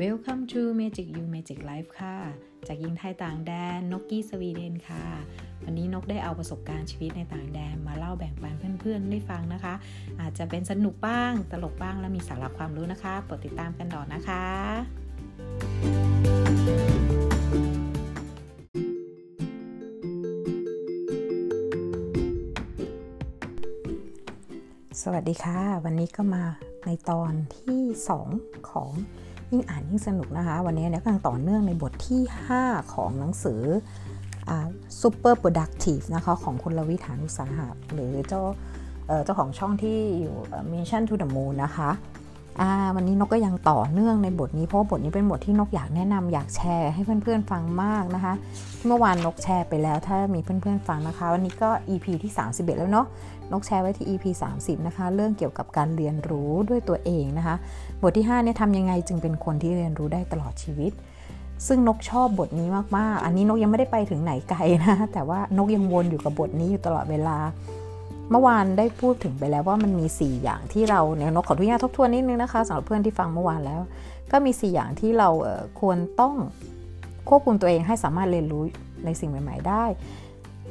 Welcome to Magic You Magic Life ค่ะ จากยิงไทยต่างแดนนกกี้สวีเดนค่ะ วันนี้นกได้เอาประสบการณ์ชีวิตในต่างแดนมาเล่าแบ่งปันเพื่อนๆได้ฟังนะคะ อาจจะเป็นสนุกบ้าง ตลกบ้างและมีสาระความรู้นะคะโปรดติดตามกันต่อนะคะ สวัสดีค่ะ วันนี้ก็มาในตอนที่ 2 ของ ยิ่งอ่านยิ่งสนุกนะคะ วันนี้เนี่ยกำลังต่อเนื่องในบทที่ 5 ของหนังสือ Super Productive นะคะของคุณลวิฐานุสาหะหรือเจ้าเจ้าของช่องที่อยู่ Mission to the Moon นะคะ วันนี้นกก็ยังต่อเนื่องในบทนี้เพราะบทนี้เป็นบทที่นกอยากแนะนำอยากแชร์ให้เพื่อนๆฟังมากนะคะ เมื่อวานนกแชร์ไปแล้วถ้ามีเพื่อนๆฟังนะคะ วันนี้ก็ EP ที่ 31 แล้วเนาะนกแชร์ไว้ที่ EP 30 นะคะ เรื่องเกี่ยวกับการเรียนรู้ด้วยตัวเองนะคะ บทที่5เนี่ยทำยังไงจึงเป็นคนที่เรียนรู้ได้ตลอดชีวิต ซึ่งนกชอบบทนี้มากๆ อันนี้นกยังไม่ได้ไปถึงไหนไกลนะแต่ว่านกยังวนอยู่กับบทนี้อยู่ตลอดเวลา เมื่อวานได้พูดถึงไปแล้วว่ามันมี 4 อย่างที่เราเนี่ยนกขออนุญาตทบทวนนิดนึงนะคะสำหรับเพื่อนที่ฟังเมื่อวานแล้ว ก็มี 4 อย่างที่เราควรต้องควบคุมตัวเองให้สามารถเรียนรู้ในสิ่งใหม่ ๆ ได้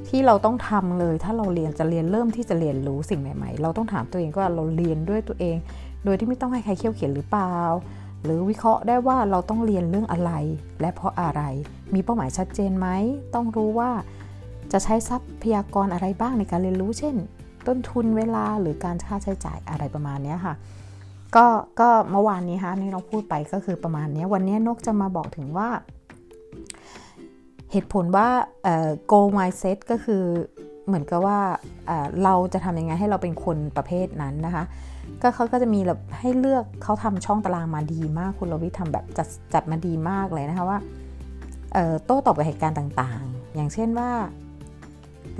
ที่เราต้องทำเลย ถ้าเราเรียนจะเรียนเริ่มที่จะเรียนรู้สิ่งใหม่ ๆ เราต้องถามตัวเองว่าเราเรียนด้วยตัวเอง โดยที่ไม่ต้องให้ใครเขี่ยวเขียนหรือเปล่าหรือวิเคราะห์ได้ว่าเราต้องเรียนเรื่องอะไร และเพราะอะไร มีเป้าหมายชัดเจนไหม ต้องรู้ว่าจะใช้ทรัพยากรอะไรบ้างในการเรียนรู้ เช่น ต้นทุนเวลาหรือการค่าใช้จ่ายอะไรประมาณนี้ค่ะ ก็ก็เมื่อวานนี้คะนี่เราพูดไปก็คือประมาณนี้วันนี้นกจะมาบอกถึงว่า เหตุผลว่า goal mindset ก็คือเหมือนกับว่าเราจะทำยังไงให้เราเป็นคนประเภทนั้นนะคะก็เขาก็จะมีแบบให้เลือกเขาทำช่องตารางมาดีมากคุณลวิททำแบบจัดจัดมาดีมากเลยนะคะว่าโต้ตอบกับเหตุการณ์ต่างๆ อย่างเช่นว่า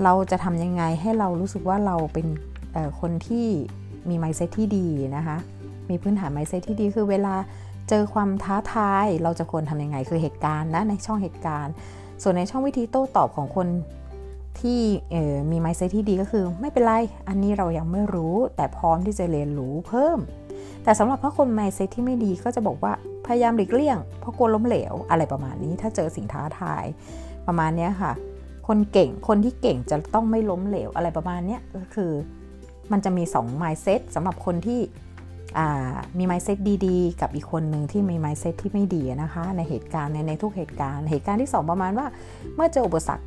เราจะทำยังไงให้เรารู้สึกว่าเราเป็นคนที่มีไมเซ็ตที่ดีนะคะ มีพื้นฐานไมเซ็ตที่ดีคือเวลาเจอความท้าทายเราจะควรทำยังไงคือเหตุการณ์นะในช่องเหตุการณ์ ส่วนในช่องวิธีโต้ตอบของคนที่มีไมเซ็ตที่ดีก็คือไม่เป็นไร อันนี้เรายังไม่รู้ แต่พร้อมที่จะเรียนรู้เพิ่ม แต่สำหรับพระคนไมเซ็ตที่ไม่ดีก็จะบอกว่าพยายามหลีกเลี่ยง เพราะกลัวล้มเหลวอะไรประมาณนี้ ถ้าเจอสิ่งท้าทายประมาณนี้ค่ะ คนเก่งคนที่เก่งจะต้องไม่ล้มเหลวอะไรประมาณนี้ก็คือมันจะมี 2 mindset สำหรับคนที่มี mindset ดีๆ กับอีกคนหนึ่งที่มี mindset ที่ไม่ดีนะคะ ในเหตุการณ์ในในทุกเหตุการณ์เหตุการณ์ที่ 2 ประมาณว่า เมื่อเจออุปสรรค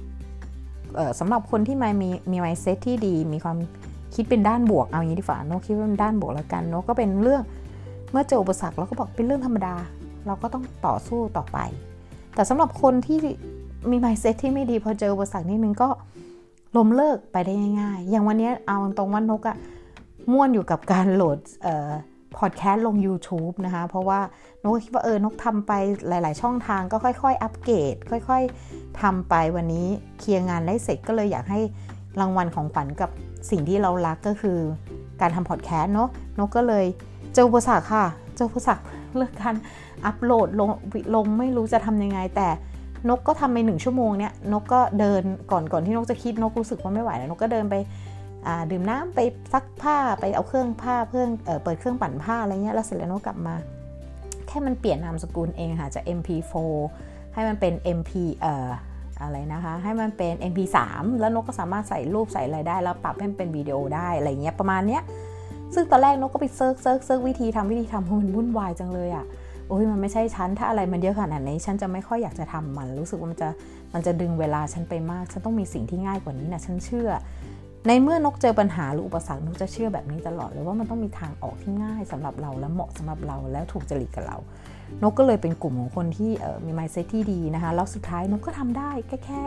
สำหรับคนที่มามีมี mindset ที่ดี มีความคิดเป็นด้านบวกเอาอย่างี้ดีกว่าโนคิดว่าเป็นด้านบวกแล้วกันโนก็เป็นเรื่องเมื่อเจออุปสรรคเราก็บอกเป็นเรื่องธรรมดา เราก็ต้องต่อสู้ต่อไป แต่สำหรับคนที่ มีไมเซ็ตที่ไม่ดีพอเจออุปสรรคนิดนึงก็ล้มเลิกไปได้ง่ายๆ อย่างวันนี้เอาตรงว่านกอะม่วนอยู่กับการโหลดพอดแคสต์ลง YouTube นะคะ เพราะว่านกคิดว่าเออนกทำไปหลาย ๆ ช่องทางก็ค่อย ๆ อัปเกรดค่อย ๆทำไปวันนี้เคลียร์งานได้เสร็จก็เลยอยากให้รางวัลของขวัญกับสิ่งที่เรารักก็คือการทำพอดแคสต์เนาะนกก็เลยเจออุปสรรคค่ะ เจออุปสรรคเรื่องการอัปโหลดลงลงไม่รู้จะทำยังไงแต่ นกก็ทำไปหนึ่งชั่วโมงเนี่ยนกก็เดินก่อนก่อนที่นกจะคิดนกรู้สึกว่าไม่ไหวแล้วนกก็เดินไปดื่มน้ำไปซักผ้าไปเอาเครื่องผ้าเพื่อเเปิดเครื่องปั่นผ้าอะไรเงี้ยแล้วเสร็จแล้วนกกลับมา แค่มันเปลี่ยนนามสกุลเองค่ะจาก MP4 ให้มันเป็น MP เอ่ออะไรนะคะ ให้มันเป็น MP3 แล้วนกก็สามารถใส่รูปใส่อะไรได้แล้วปรับให้มันเป็นวิดีโอได้อะไรเงี้ยประมาณเนี้ยซึ่งตอนแรกนกก็ไป search search search วิธีทำวิธีทำมันวุ่นวายจังเลยอะ่ะ โอ้ยมันไม่ใช่ฉันถ้าอะไรมันเยอะขนาดนี้ฉันจะไม่ค่อยอยากจะทำมัน รู้สึกว่ามันจะมันจะดึงเวลาฉันไปมาก ฉันต้องมีสิ่งที่ง่ายกว่านี้นะฉันเชื่อ ในเมื่อนกเจอปัญหาหรืออุปสรรคนกจะเชื่อแบบนี้ตลอดเลยว่ามันต้องมีทางออกที่ง่ายสำหรับเราและเหมาะสำหรับเราแล้วถูกจริตกับเรา นกก็เลยเป็นกลุ่มของคนที่มีไมซ์เซตที่ดีนะคะแล้วสุดท้ายนกก็ทำได้แค่แค่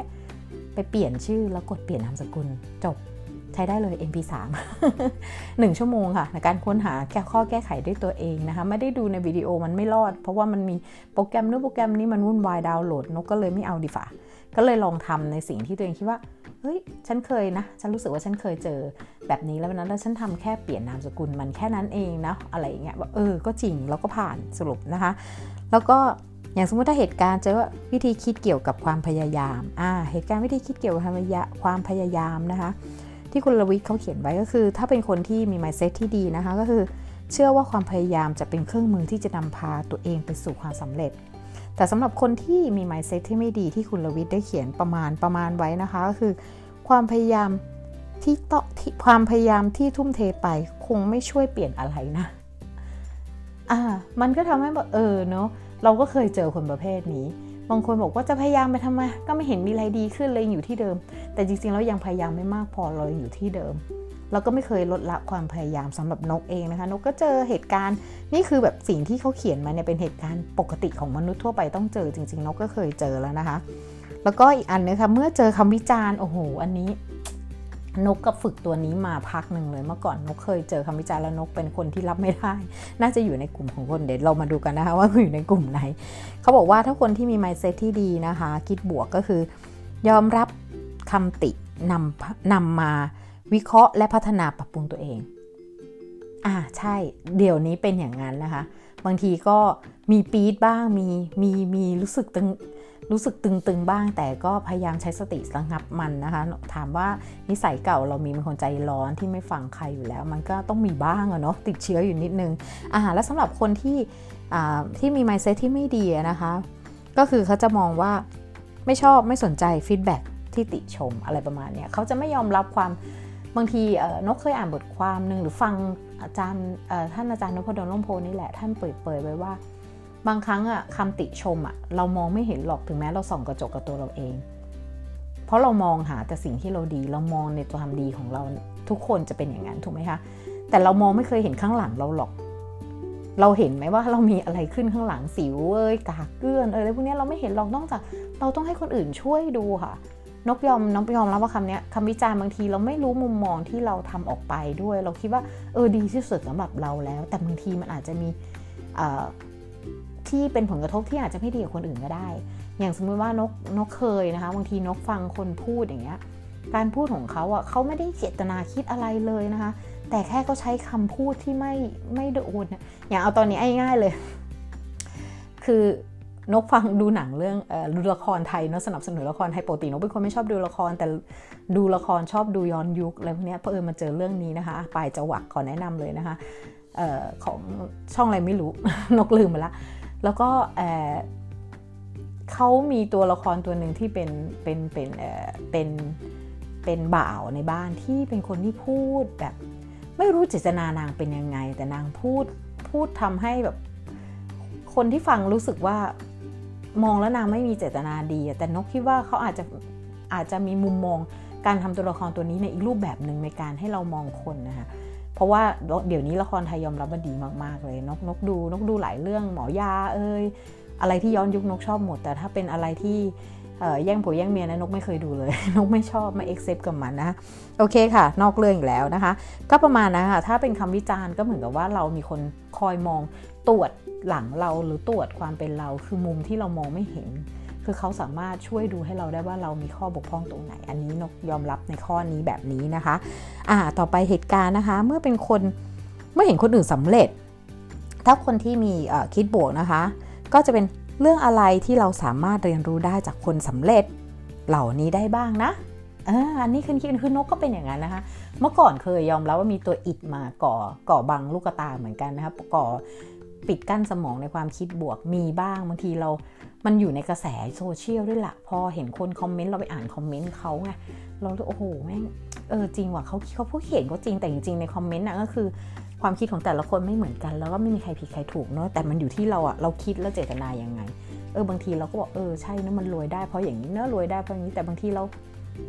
ไปเปลี่ยนชื่อแล้วกดเปลี่ยนนามสกุลจบ ใช้ได้เลย MP3 1 ชั่วโมงค่ะในการค้นหาแก้ข้อแก้ไขด้วยตัวเองนะคะ ไม่ได้ดูในวิดีโอมันไม่รอด เพราะว่ามันมีโปรแกรมนู้นโปรแกรมนี้มันวุ่นวายดาวน์โหลด นกก็เลยไม่เอาดีฝ่าก็เลยลองทำในสิ่งที่ตัวเองคิดว่า เฮ้ย ฉันเคยนะ ฉันรู้สึกว่าฉันเคยเจอแบบนี้แล้ววันนั้นแล้วฉันทำแค่เปลี่ยนนามสกุลมันแค่นั้นเองนะ อะไรอย่างเงี้ยว่าเออ ก็จริง แล้วก็ผ่านสรุปนะคะ แล้วก็อย่างสมมติถ้าเหตุการณ์เจอว่าวิธีคิดเกี่ยวกับความพยายาม อ่า เหตุการณ์วิธีคิดเกี่ยวกับความพยายามนะคะ ที่คุณลวิทเขาเขียนไว้ก็คือ ถ้าเป็นคนที่มี mindset ที่ดีนะคะ ก็คือ เชื่อว่าความพยายามจะเป็นเครื่องมือที่จะนำพาตัวเองไปสู่ความสำเร็จ แต่สำหรับคนที่มี mindset ที่ไม่ดีที่คุณลวิทย์ได้เขียนประมาณประมาณไว้นะคะก็คือ ความพยายามที่ต่อความพยายามที่ทุ่มเทไปคงไม่ช่วยเปลี่ยนอะไรนะอ่ามันก็ทำให้แบบเออเนาะเราก็เคยเจอคนประเภทนี้ บางคนบอกว่าจะพยายามไปทำไมก็ไม่เห็นมีอะไรดีขึ้นเลยอยู่ที่เดิม แต่จริงๆแล้วยังพยายามไม่มากพอเราอยู่ที่เดิม เราก็ไม่เคยลดละความพยายามสำหรับนกเองนะคะ นกก็เจอเหตุการณ์นี่คือแบบสิ่งที่เขาเขียนมาเนี่ยเป็นเหตุการณ์ปกติของมนุษย์ทั่วไปต้องเจอจริง ๆ นกก็เคยเจอแล้วนะคะ แล้วก็อีกอันนึงค่ะเมื่อเจอคำวิจารณ์โอ้โห อันนี้ นกก็ฝึกตัวนี้มาพักหนึ่งเลยเมื่อก่อนนกเคยเจอคำวิจารณ์แล้วนกเป็นคนที่รับไม่ได้ น่าจะอยู่ในกลุ่มของคนเด็ดเรามาดูกันนะคะว่าอยู่ในกลุ่มไหน เขาบอกว่าถ้าคนที่มี mindset ที่ดีนะคะ คิดบวกก็คือยอมรับคำตินำนำมาวิเคราะห์และพัฒนาปรับปรุงตัวเอง อ่าใช่ เดี๋ยวนี้เป็นอย่างนั้นนะคะ บางทีก็มีปี๊ดบ้างมีมีมีรู้สึกตึง รู้สึกตึงๆบ้าง แต่ก็พยายามใช้สติระงับมันนะคะ ถามว่านิสัยเก่าเรามีเป็นคนใจร้อนที่ไม่ฟังใครอยู่แล้ว มันก็ต้องมีบ้างอะเนาะติดเชื้ออยู่นิดนึงอ่าแล้วสำหรับคนที่อ่าที่มี mindset ที่ไม่ดีนะคะ ก็คือเขาจะมองว่าไม่ชอบไม่สนใจฟีดแบ็ที่ติชมอะไรประมาณนี้เขาจะไม่ยอมรับความบางทีนกเคยอ่านบทความหนึ่งหรือฟังอาจารย์ท่านอาจารย์นพดลล่มโพนี่แหละ ท่านเปิดเผยไว้ว่า บางครั้งอะคำติชมอะเรามองไม่เห็นหรอกถึงแม้เราส่องกระจกกับตัวเราเอง เพราะเรามองหาแต่สิ่งที่เราดี เรามองในความดีของเราทุกคนจะเป็นอย่างนั้นถูกไหมคะแต่เรามองไม่เคยเห็นข้างหลังเราหรอก เราเห็นไหมว่าเรามีอะไรขึ้นข้างหลังสิวเอ้ยกากเกลื่อนเอออะไรพวกนี้เราไม่เห็นหรอกนอกจากเราต้องให้คนอื่นช่วยดูค่ะ นกยอมน้องยอมรับว่าคำนี้คำวิจารณ์บางทีเราไม่รู้มุมมองที่เราทำออกไปด้วย เราคิดว่าเออดีที่สุดสำหรับเราแล้ว แต่บางทีมันอาจจะมี ที่เป็นผลกระทบที่อาจจะไม่ดีกับคนอื่นก็ได้ อย่างสมมติว่านกนกเคยนะคะบางทีนกฟังคนพูดอย่างเงี้ยการพูดของเขาอะเขาไม่ได้เจตนาคิดอะไรเลยนะคะ แต่แค่เขาใช้คำพูดที่ไม่ไม่โดนอย่างเอาตอนนี้ง่ายๆเลย คือนกฟังดูหนังเรื่องดูละครไทยเนาะสนับสนุนละครไทยปกตินกเป็นคนไม่ชอบดูละคร แต่ดูละครชอบดูย้อนยุคอะไรพวกนี้เพอเออมาเจอเรื่องนี้นะคะปลายจวักขอแนะนำเลยนะคะออของช่องอะไรไม่รู้ นกลืมไปละ แล้วก็เขามีตัวละครตัวหนึ่งที่เป็นเป็นเป็นเป็นเป็นบ่าวในบ้านที่เป็นคนที่พูดแบบ ไม่รู้เจตนานางเป็นยังไง แต่นางพูดพูดทำให้แบบ คนที่ฟังรู้สึกว่ามองแล้วนางไม่มีเจตนาดี แต่นกคิดว่าเขาอาจจะอาจจะมีมุมมองการทำตัวละครตัวนี้ในอีกรูปแบบหนึ่งในการให้เรามองคนนะคะ เพราะว่าเดี๋ยวนี้ละครไทยยอมรับว่าดีมากๆเลยนกนกดูนกดูหลายเรื่องหมอยาเอ้ยอะไรที่ย้อนยุคนกชอบหมด แต่ถ้าเป็นอะไรที่แย่งผัวแย่งเมียนะนกไม่เคยดูเลย นกไม่ชอบไม่เอ็กเซปกับมันนะโอเคค่ะ นอกเรื่องอีกแล้วนะคะ ก็ประมาณนะคะถ้าเป็นคำวิจารณ์ก็เหมือนกับว่าเรามีคนคอยมองตรวจหลังเราหรือตรวจความเป็นเราคือมุมที่เรามองไม่เห็น คือเขาสามารถช่วยดูให้เราได้ว่าเรามีข้อบกพร่องตรงไหน อันนี้นกยอมรับในข้อนี้แบบนี้นะคะอ่าต่อไปเหตุการณ์นะคะ เมื่อเป็นคนเมื่อเห็นคนอื่นสำเร็จ ถ้าคนที่มีคิดบวกนะคะ ก็จะเป็นเรื่องอะไรที่เราสามารถเรียนรู้ได้จากคนสำเร็จเหล่านี้ได้บ้างนะอันนี้คือคิดคือนกก็เป็นอย่างนั้นนะคะ เมื่อก่อนเคยยอมรับว่ามีตัวอิดมาก่อก่อบังลูกตาเหมือนกันนะคะก่อปิดกั้นสมองในความคิดบวกมีบ้างบางทีเรา มันอยู่ในกระแสโซเชียลด้วยละ่ะ พอเห็นคนคอมเมนต์เราไปอ่านคอมเมนต์เขาไงเราโอ้โหแม่งเออจริงว่ะเขาเขาพูดเขียนก็จริงแต่จริงๆในคอมเมนต์น่ะก็คือ ความคิดของแต่ละคนไม่เหมือนกัน แล้วก็ไม่มีใครผิดใครถูกเนาะแต่มันอยู่ที่เราอะเราคิดแล้วเจตนายังไง เออบางทีเราก็บอกเออใช่นะมันรวยได้เพราะอย่างนี้เนอะรวยได้เพราะอย่างนี้แต่บางทีเรา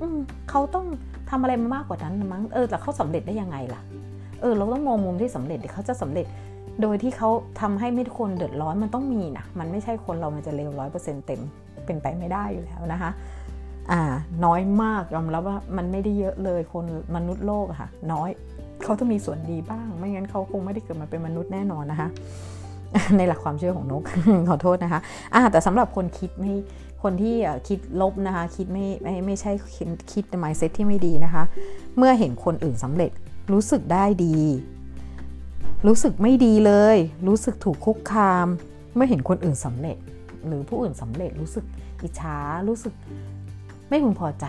อืมเขาต้องทำอะไรมามากกว่านั้นมั้งเออแต่เขาสำเร็จได้ยังไงล่ะเออเราต้องมองมุมที่สำเร็จเขาจะสำเร็จ โดยที่เขาทำให้ไม่ทุกคนเดือดร้อนมันต้องมีนะมันไม่ใช่คนเรามันจะเลวร้อยเปอร์เซ็นต์เต็มเป็นไปไม่ได้อยู่แล้วนะคะอ่าน้อยมากยอมรับว่ามันไม่ได้เยอะเลยคนมนุษย์โลกอะค่ะ น้อยเขาต้องมีส่วนดีบ้าง ไม่งั้นเขาคงไม่ได้เกิดมาเป็นมนุษย์แน่นอนนะคะ ในหลักความเชื่อของนกขอโทษนะคะอ่าแต่สำหรับคนคิดไม่คนที่คิดลบนะคะ คิดไม่ไม่ไม่ใช่คิดใน mindset ที่ไม่ดีนะคะ เมื่อเห็นคนอื่นสำเร็จรู้สึกได้ดี รู้สึกไม่ดีเลย รู้สึกถูกคุกคาม เมื่อเห็นคนอื่นสำเร็จ หรือผู้อื่นสำเร็จรู้สึกอิจฉารู้สึกไม่พึงพอใจ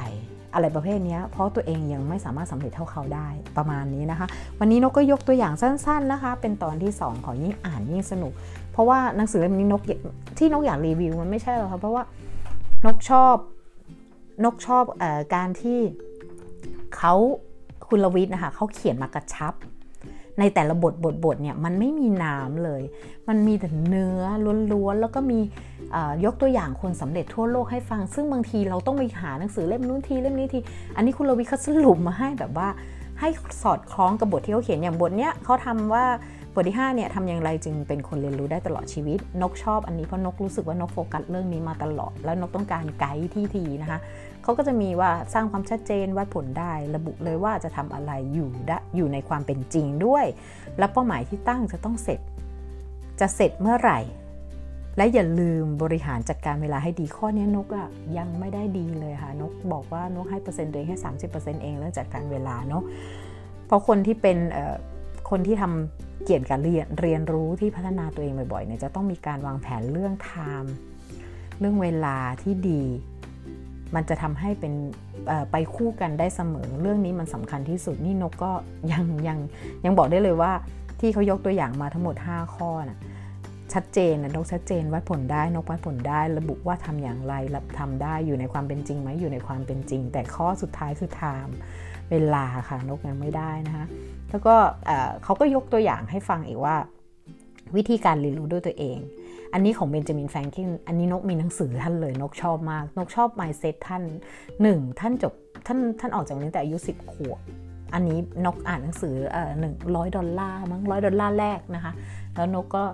อะไรประเภทนี้เพราะตัวเองยังไม่สามารถสำเร็จเท่าเขาได้ประมาณนี้นะคะ วันนี้นกก็ยกตัวอย่างสั้น ๆนะคะ เป็นตอนที่ 2 ของยิ่งอ่านยิ่งสนุก เพราะว่าหนังสือเล่มนี้นกที่นกอยากรีวิวมันไม่ใช่หรอกค่ะเพราะว่านกชอบนกชอบอการที่เขาคุณลวิทย์นะคะเขาเขียนมากระชับ ในแต่ละบทบทบทเนี่ยมันไม่มีน้ำเลย มันมีแต่เนื้อล้วนๆ แล้วก็มียกตัวอย่างคนสำเร็จทั่วโลกให้ฟัง ซึ่งบางทีเราต้องไปหาหนังสือเล่มนู้นทีเล่มนี้ที อันนี้คุณลวิเขาสรุปมาให้แบบว่าให้สอดคล้องกับบทที่เขาเขียนอย่างบทเนี้ยเขาทำว่า บทที่5เนี่ยทำอย่างไรจึงเป็นคนเรียนรู้ได้ตลอดชีวิต นกชอบอันนี้เพราะนกรู้สึกว่านกโฟกัสเรื่องนี้มาตลอด แล้วนกต้องการไกด์ที่ทีนะคะเขาก็จะมีว่าสร้างความชัดเจนวัดผลได้ ระบุเลยว่าจะทำอะไรอยู่ได้อยู่ในความเป็นจริงด้วย และเป้าหมายที่ตั้งจะต้องเสร็จ จะเสร็จเมื่อไหร่ และอย่าลืมบริหารจัดการเวลาให้ดีข้อนี้นกอะยังไม่ได้ดีเลยค่ะนกบอกว่านกให้เปอร์เซ็นต์ตัวเองแค่สามเองเรื่องจัดการเวลาเนาะเพราะคนที่เป็น คนที่ทำเกี่ยวกับเรียนเรียนรู้ที่พัฒนาตัวเองบ่อยๆเนี่ยจะต้องมีการวางแผนเรื่องไทม์เรื่องเวลาที่ดี มันจะทำให้เป็นไปคู่กันได้เสมอ เรื่องนี้มันสำคัญที่สุดนี่นกก็ยังยังยังบอกได้เลยว่าที่เขายกตัวอย่างมาทั้งหมด 5 ข้อนะ่ะชัดเจนนะนกชัดเจนวัดผลได้นกวัดผลได้ ระบุว่าทำอย่างไรรับทำได้อยู่ในความเป็นจริงไหมอยู่ในความเป็นจริง แต่ข้อสุดท้ายคือไทม์ เวลาค่ะนกยังไม่ได้นะคะแล้วก็เขาก็ยกตัวอย่างให้ฟังอีกว่า วิธีการเรียนรู้ด้วยตัวเอง อันนี้ของเบนจามินแฟรงคลินอันนี้นกมีหนังสือท่านเลยนกชอบมาก นกชอบ mindset ท่านหนึ่งท่านจบท่านท่านออกจากโรงเรียนแต่อายุ 10 ขวบอันนี้นกอ่านหนังสือหนึ่งร้อยดอลลาร์มั้งร้อยดอลลาร์แรกนะคะ แล้วนกก็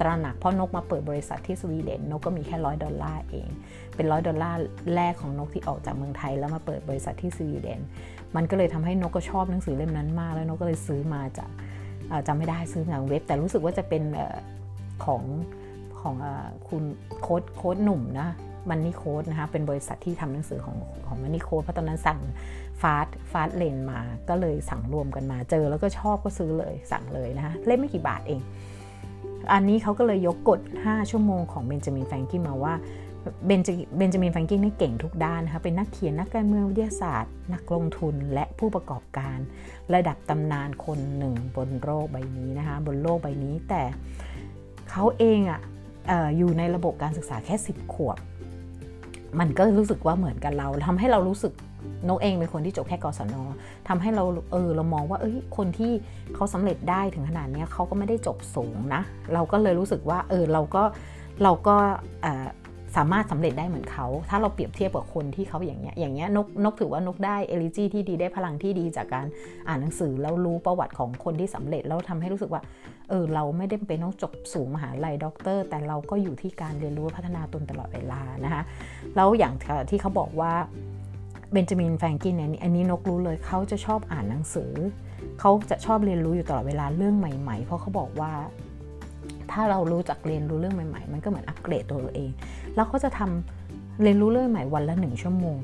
ตระหนักเพราะนกมาเปิดบริษัทที่สวีเดนนกก็มีแค่ร้อยดอลลาร์เอง เป็นร้อยดอลลาร์แรกของนกที่ออกจากเมืองไทยแล้วมาเปิดบริษัทที่สวีเดน มันก็เลยทำให้นกก็ชอบหนังสือเล่มนั้นมาก แล้วนกก็เลยซื้อมาจากจำไม่ได้ซื้อทางเว็บ แต่รู้สึกว่าจะเป็นของของคุณโค้ดโค้ดหนุ่มนะมันนี่โค้ดนะคะเป็นบริษัทที่ทำหนังสือของของมันนี่โค้ดเพราะตอนนั้นสั่งฟาสฟาสเลนมา ก็เลยสั่งรวมกันมาเจอแล้วก็ชอบก็ซื้อเลยสั่งเลยนะคะเล่มไม่กี่บาทเอง อันนี้เขาก็เลยยกกฎ 5 ชั่วโมงของเบนจามินแฟรงกี้มาว่าเบนจามินแฟรงกิ้นี่เก่งทุกด้านนะคะเป็นนักเขียนนักการเมืองวิทยาศาสตร์ นักลงทุนและผู้ประกอบการ ระดับตำนานคนหนึ่งบนโลกใบนี้นะคะบนโลกใบนี้แต่เขาเองอะ่ะอยู่ในระบบการศึกษาแค่ 10 ขวบ มันก็รู้สึกว่าเหมือนกันเราทำให้เรารู้สึก นกเองเป็นคนที่จบแค่กศนทำให้เราเออเรามองว่าเอ้ยคนที่เขาสำเร็จได้ถึงขนาดนี้เขาก็ไม่ได้จบสูงนะ เราก็เลยรู้สึกว่าเออเราก็เราก็สามารถสำเร็จได้เหมือนเขา ถ้าเราเปรียบเทียบกับคนที่เขาอย่างเงี้ยอย่างเงี้ยนกนกถือว่านกได้เอลิจีที่ดีได้พลังที่ดีจากการอ่านหนังสือแล้วรู้ประวัติของคนที่สำเร็จแล้วทำให้รู้สึกว่าเออเราไม่ได้เป็นต้องจบสูงมหาลัยด็อกเตอร์ แต่เราก็อยู่ที่การเรียนรู้พัฒนาตนตลอดเวลานะคะแล้วอย่างที่เขาบอกว่า เบนจามินแฟรงคลินเนี่ยอันนี้นกรู้เลยเขาจะชอบอ่านหนังสือ เขาจะชอบเรียนรู้อยู่ตลอดเวลาเรื่องใหม่ ๆ เพราะเขาบอกว่า ถ้าเรารู้จักเรียนรู้เรื่องใหม่ ๆ มันก็เหมือนอัปเกรดตัวเราเอง แล้วเขาจะทำเรียนรู้เรื่องใหม่วันละ 1 ชั่วโมง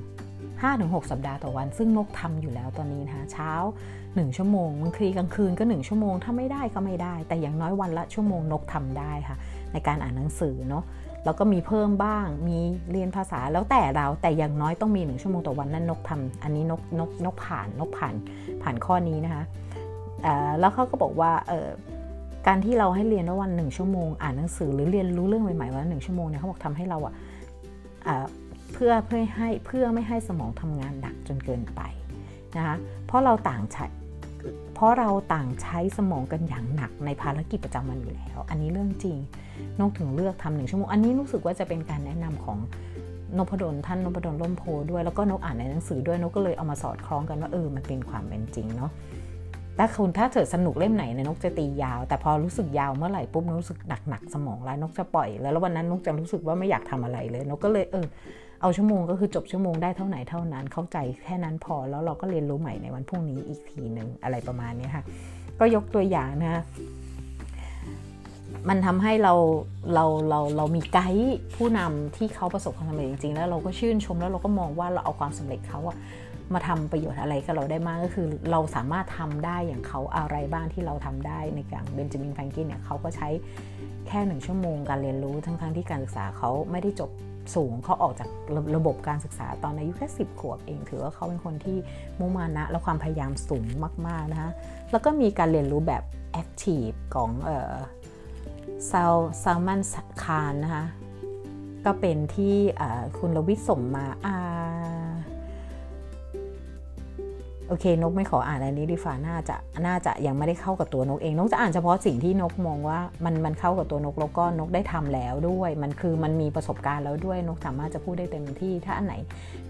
5-6 สัปดาห์ต่อวัน ซึ่งนกทำอยู่แล้วตอนนี้นะคะเช้า 1 ชั่วโมงบางทีกลางคืนก็ 1 ชั่วโมงถ้าไม่ได้ก็ไม่ได้ แต่อย่างน้อยวันละชั่วโมงนกทำได้ค่ะ ในการอ่านหนังสือเนาะ แล้วก็มีเพิ่มบ้าง มีเรียนภาษาแล้วแต่เราแต่อย่างน้อยต้องมีหนึ่งชั่วโมงต่อวันนั่นนกทำอันนี้นกนกนกผ่านนกผ่านผ่านข้อนี้นะคะแล้วเขาก็บอกว่าการที่เราให้เรียนวันหนึ่งชั่วโมงอ่านหนังสือหรือเรียนรู้เรื่องใหม่ๆวันหนึ่งชั่วโมงเนี่ยเขาบอกทำให้เราอะเพื่อเพื่อให้เพื่อไม่ให้สมองทำงานหนักจนเกินไปนะคะเพราะเราต่างใช้เพราะเราต่างใช้สมองกันอย่างหนักในภารกิจประจำวันอยู่แล้ว อันนี้เรื่องจริง นกถึงเลือกทำหนึ่งชั่วโมง อันนี้รู้สึกว่าจะเป็นการแนะนำของนพดลท่านนพดลร่มโพด้วย แล้วก็นกอ่านในหนังสือด้วยนกก็เลยเอามาสอดคล้องกันว่าเออมันเป็นความเป็นจริงเนาะถ้าคุณถ้าเกิดสนุกเล่มไหนเนี่ยนกจะตียาว แต่พอรู้สึกยาวเมื่อไหร่ปุ๊บนกรู้สึกหนักหนักสมองแล้วนกจะปล่อย แล้ววันนั้นนกจะรู้สึกว่าไม่อยากทำอะไรเลยนกก็เลยเออเอาชั่วโมงก็คือจบชั่วโมงได้เท่าไหนเท่านั้น เข้าใจแค่นั้นพอแล้วเราก็เรียนรู้ใหม่ในวันพรุ่งนี้อีกทีหนึ่งอะไรประมาณนี้ค่ะ ก็ยกตัวอย่างนะ มันทำให้เราเราเราเรามีไกด์ผู้นำที่เขาประสบความสำเร็จจริงๆ แล้วเราก็ชื่นชมแล้วเราก็มองว่าเราเอาความสำเร็จเขาอะมาทำประโยชน์อะไรกับเราได้มากก็คือ เราสามารถทำได้อย่างเขาอะไรบ้างที่เราทำได้ในอย่างเบนจามินแฟรงกินเนี่ยเขาก็ใช้แค่หนึ่งชั่วโมงการเรียนรู้ทั้งๆทที่การศึกษาเขาไม่ได้จบสูงเขาออกจากระระบบการศึกษาตอนอายุแค่สิบขวบเองถือว่าเขาเป็นคนที่มุ่งมานะ และความพยายามสูงมาก ๆ นะคะแล้วก็มีการเรียนรู้แบบแอคทีฟของ เซาลซามันคานนะคะก็เป็นที่คุณลวิทส่งมาอาโอเคนกไม่ขออ่านอันนี้ดีฟ้าน่าจะน่าจะยังไม่ได้เข้ากับตัวนกเอง นกจะอ่านเฉพาะสิ่งที่นกมองว่ามันมันเข้ากับตัวนกแล้วก็นกได้ทำแล้วด้วย มันคือมันมีประสบการณ์แล้วด้วยนกสามารถจะพูดได้เต็มที่ ถ้าอันไหน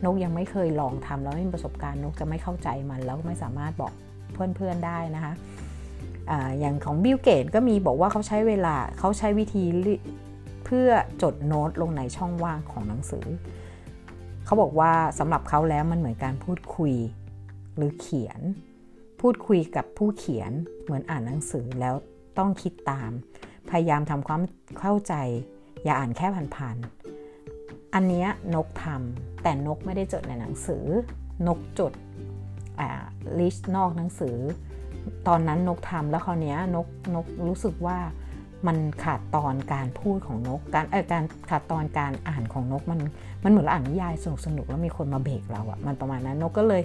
นกยังไม่เคยลองทำแล้วไม่มีประสบการณ์นกจะไม่เข้าใจมันแล้วไม่สามารถบอกเพื่อนๆได้นะคะ อย่างของบิลเกตก็มีบอกว่าเขาใช้เวลาเขาใช้วิธีเพื่อจดโน้ตลงในช่องว่างของหนังสือ เขาบอกว่าสำหรับเขาแล้วมันเหมือนการพูดคุยหรือเขียน พูดคุยกับผู้เขียนเหมือนอ่านหนังสือแล้วต้องคิดตาม พยายามทำความเข้าใจ อย่าอ่านแค่ผ่านๆอันนี้นกทำแต่นกไม่ได้จดในหนังสือนกจดลิสต์นอกหนังสือ ตอนนั้นนกทำแล้วคราวนี้นกนกรู้สึกว่ามันขาดตอนการพูดของนก การเออการขาดตอนการอ่านของนกมันมันเหมือนเราอ่านนิยายสนุกสนุกแล้วมีคนมาเบรกเราอะมันประมาณนั้นนกก็เลย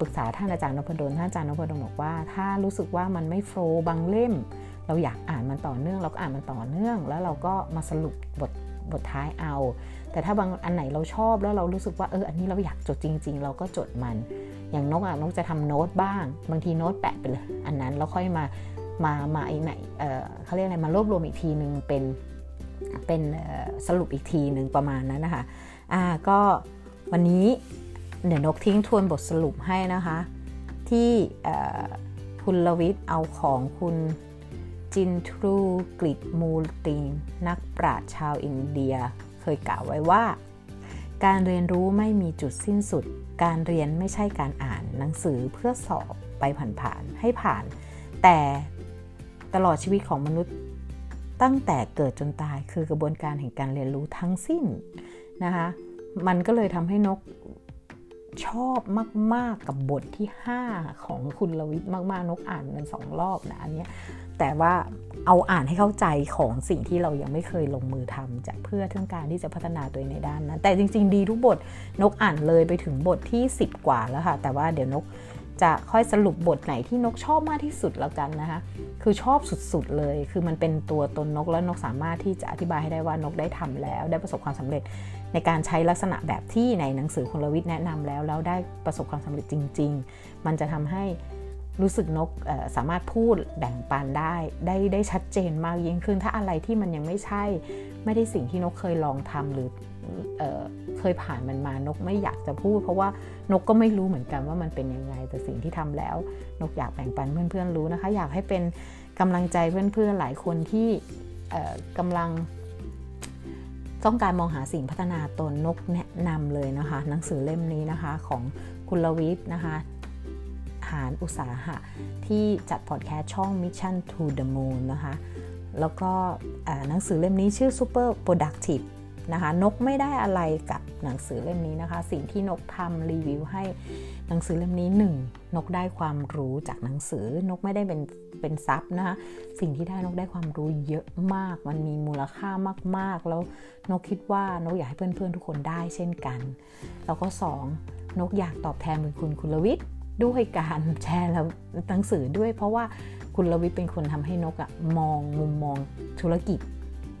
ปรึกษาท่านอาจารย์นพดลท่านอาจารย์นพดลบอกว่า ถ้ารู้สึกว่ามันไม่โฟล์บางเล่ม เราอยากอ่านมันต่อเนื่อง เราก็อ่านมันต่อเนื่อง แล้วเราก็มาสรุปบทบทท้ายเอา แต่ถ้าบางอันไหนเราชอบแล้วเรารู้สึกว่าเอออันนี้เราอยากจดจริง ๆ เราก็จดมัน อย่างนกอะนกจะทำโน้ตบ้าง บางทีโน้ตแปะไปเลย อันนั้นเราค่อยมามามาอีกไหนเเขาเรียกอะไรมารวบรวมอีกทีหนึ่งเป็นเป็นสรุปอีกทีหนึ่งประมาณนั้นนะคะอ่าก็วันนี้เดี๋ยวนกทิ้งทวนบทสรุปให้นะคะ ที่คุณลวิทย์เอาของคุณจินทรูกริดมูลตีนนักปราชญ์ชาวอินเดีย เคยกล่าวไว้ว่า การเรียนรู้ไม่มีจุดสิ้นสุด การเรียนไม่ใช่การอ่านหนังสือเพื่อสอบไปผ่านๆให้ผ่าน แต่ตลอดชีวิตของมนุษย์ตั้งแต่เกิดจนตายคือกระบวนการแห่งการเรียนรู้ทั้งสิ้นนะคะ มันก็เลยทำให้นกชอบมาก ๆกับบทที่ 5 ของคุณลวิทมาก ๆ นกอ่านมันสองรอบนะอันนี้ แต่ว่าเอาอ่านให้เข้าใจของสิ่งที่เรายังไม่เคยลงมือทำจะเพื่อทั้งการที่จะพัฒนาตัวเองในด้านนั้น แต่จริง ๆ ดีทุกบทนกอ่านเลยไปถึงบทที่ 10 กว่าแล้วค่ะ แต่ว่าเดี๋ยวนกจะค่อยสรุปบทไหนที่นกชอบมากที่สุดแล้วกันนะคะ คือชอบสุดๆเลย คือมันเป็นตัวตนนกแล้วนกสามารถที่จะอธิบายให้ได้ว่านกได้ทำแล้ว ได้ประสบความสำเร็จในการใช้ลักษณะแบบที่ในหนังสือคุณลวิทย์แนะนำแล้วแล้วได้ประสบความสำเร็จจริง ๆ มันจะทำให้ รู้สึกนกสามารถพูดแบ่งปันได้ได้ได้ชัดเจนมากยิ่งขึ้น ถ้าอะไรที่มันยังไม่ใช่ ไม่ได้สิ่งที่นกเคยลองทำหรือเอเคยผ่านมันมานกไม่อยากจะพูด เพราะว่านกก็ไม่รู้เหมือนกันว่ามันเป็นยังไงแต่สิ่งที่ทำแล้ว นกอยากแบ่งปันเพื่อนๆรู้นะคะ อยากให้เป็นกำลังใจเพื่อนๆหลายคนที่กำลังต้องการมองหาสิ่งพัฒนาตนนกแนะนำเลยนะคะ หนังสือเล่มนี้นะคะของคุณลวิทนะคะ หารอุตสาหะ ที่จัดพอดแคสต์ช่อง Mission to the Moon นะคะ แล้วก็หนังสือเล่มนี้ชื่อ Super Productive นะคะนกไม่ได้อะไรกับหนังสือเล่มนี้นะคะ สิ่งที่นกทำรีวิวให้หนังสือเล่มนี้ 1. นกได้ความรู้จากหนังสือนกไม่ได้เป็นเป็นซับนะคะสิ่งที่ได้นกได้ความรู้เยอะมาก มันมีมูลค่ามากๆ แล้วนกคิดว่านกอยากให้เพื่อนๆทุกคนได้เช่นกัน แล้วก็ 2. นกอยากตอบแทนบุญคุณคุณลวิทย์ ด้วยการแชร์แล้วหนังสือด้วย เพราะว่าคุณลวิทย์เป็นคนทำให้นกอะมองมุมมองธุรกิจ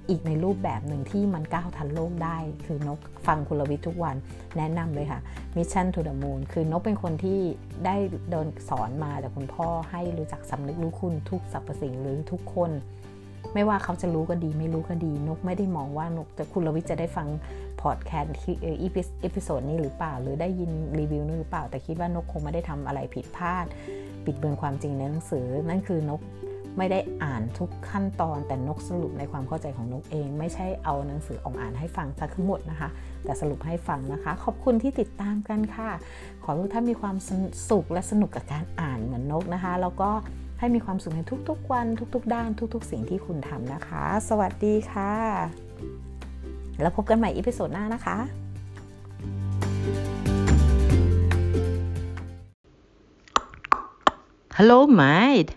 อีกในรูปแบบหนึ่งที่มันก้าวทันโลกได้ คือนกฟังคุณรวิศทุกวันแนะนำเลยค่ะ Mission to the Moon คือนกเป็นคนที่ได้เดินสอนมาจากคุณพ่อให้รู้จักสำนึกรู้คุณทุกสรรพสิ่งหรือทุกคน ไม่ว่าเขาจะรู้ก็ดีไม่รู้ก็ดี นกไม่ได้มองว่านกจะคุณรวิศจะได้ฟังพอดแคสต์ที่ episode นี้หรือเปล่า หรือได้ยินรีวิวนี้หรือเปล่า แต่คิดว่านกคงไม่ได้ทำอะไรผิดพลาด ปิดเบือนความจริงในหนังสือ นั่นคือนกไม่ได้อ่านทุกขั้นตอนแต่นกสรุปในความเข้าใจของนกเอง ไม่ใช่เอาหนังสือออกอ่านให้ฟังทั้งหมดนะคะ แต่สรุปให้ฟังนะคะ ขอบคุณที่ติดตามกันค่ะ ขอให้ทุกท่านมีความสุขและสนุกกับการอ่านเหมือนนกนะคะ แล้วก็ ให้มีความสุขในทุกๆวัน ทุกๆ ด้าน ทุก ๆ สิ่งที่คุณทำนะคะ สวัสดีค่ะ แล้วพบกันใหม่อีพิโซดหน้านะคะ Hello, mate.